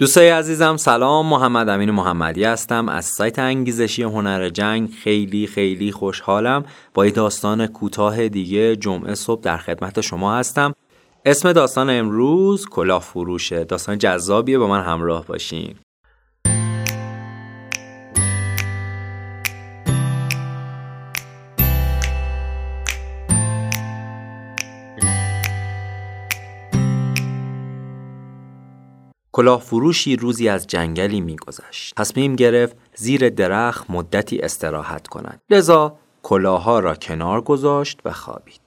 دوستای عزیزم سلام. محمد امین محمدی هستم. از سایت انگیزشی هنر جنگ خیلی خیلی خوشحالم. با یه داستان کوتاه دیگه جمعه صبح در خدمت شما هستم. اسم داستان امروز کلاه فروشه. داستان جذابیه با من همراه باشین. کلاه فروشی روزی از جنگلی میگذشت. تصمیم گرفت زیر درخت مدتی استراحت کند. لذا کلاها را کنار گذاشت و خوابید.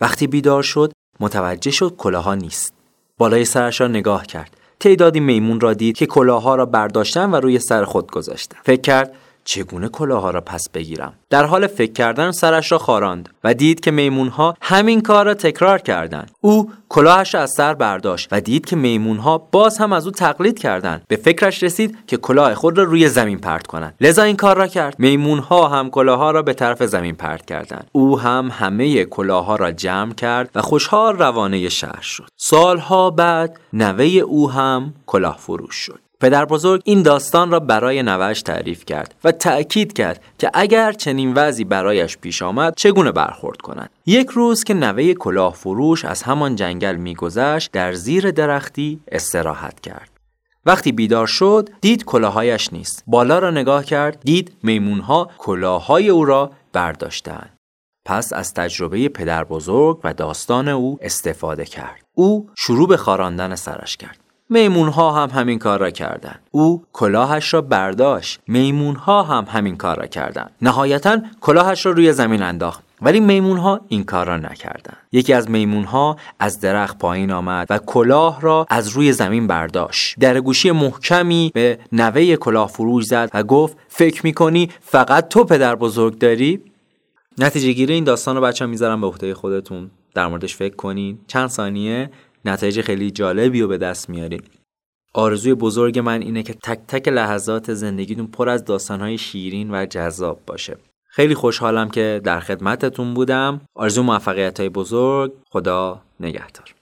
وقتی بیدار شد متوجه شد کلاها نیست. بالای سرش را نگاه کرد. تعدادی میمون را دید که کلاها را برداشتن و روی سر خود گذاشتن. فکر کرد چگونه کلاها را پس بگیرم؟ در حال فکر کردن سرش را خاراند و دید که میمونها همین کار را تکرار کردند. او کلاهش را از سر برداشت و دید که میمونها باز هم از او تقلید کردند. به فکرش رسید که کلاه خود را روی زمین پرت کنند. لذا این کار را کرد. میمونها هم کلاهها را به طرف زمین پرت کردند. او هم همه کلاهها را جمع کرد و خوشحال روانه شهر شد. سالها بعد نوه او هم کلاه فروش شد. پدر بزرگ این داستان را برای نوش تعریف کرد و تأکید کرد که اگر چنین وضعی برایش پیش آمد چگونه برخورد کند یک روز که نوه کلاه فروش از همان جنگل میگذشت در زیر درختی استراحت کرد. وقتی بیدار شد دید کلاهایش نیست. بالا را نگاه کرد دید میمونها کلاههای او را برداشتند پس از تجربه پدر بزرگ و داستان او استفاده کرد. او شروع به خاراندن سرش کرد. میمون ها هم همین کار را کردند. او کلاهش را برداشت. میمون ها هم همین کار را کردند. نهایتا کلاهش را روی زمین انداخت. ولی میمون ها این کار را نکردند. یکی از میمون ها از درخت پایین آمد و کلاه را از روی زمین برداشت. در گوشی محکمی به نوه کلاه فروش زد و گفت فکر می‌کنی فقط تو پدر بزرگ داری؟ نتیجه گیری این داستان رو بچه می‌ذارم به عهده خودتون در موردش فکر کنین چند ثانیه نتایج خیلی جالبی رو به دست میارین آرزوی بزرگ من اینه که تک تک لحظات زندگیتون پر از داستانهای شیرین و جذاب باشه. خیلی خوشحالم که در خدمتتون بودم. آرزو موفقیت های بزرگ. خدا نگهدار.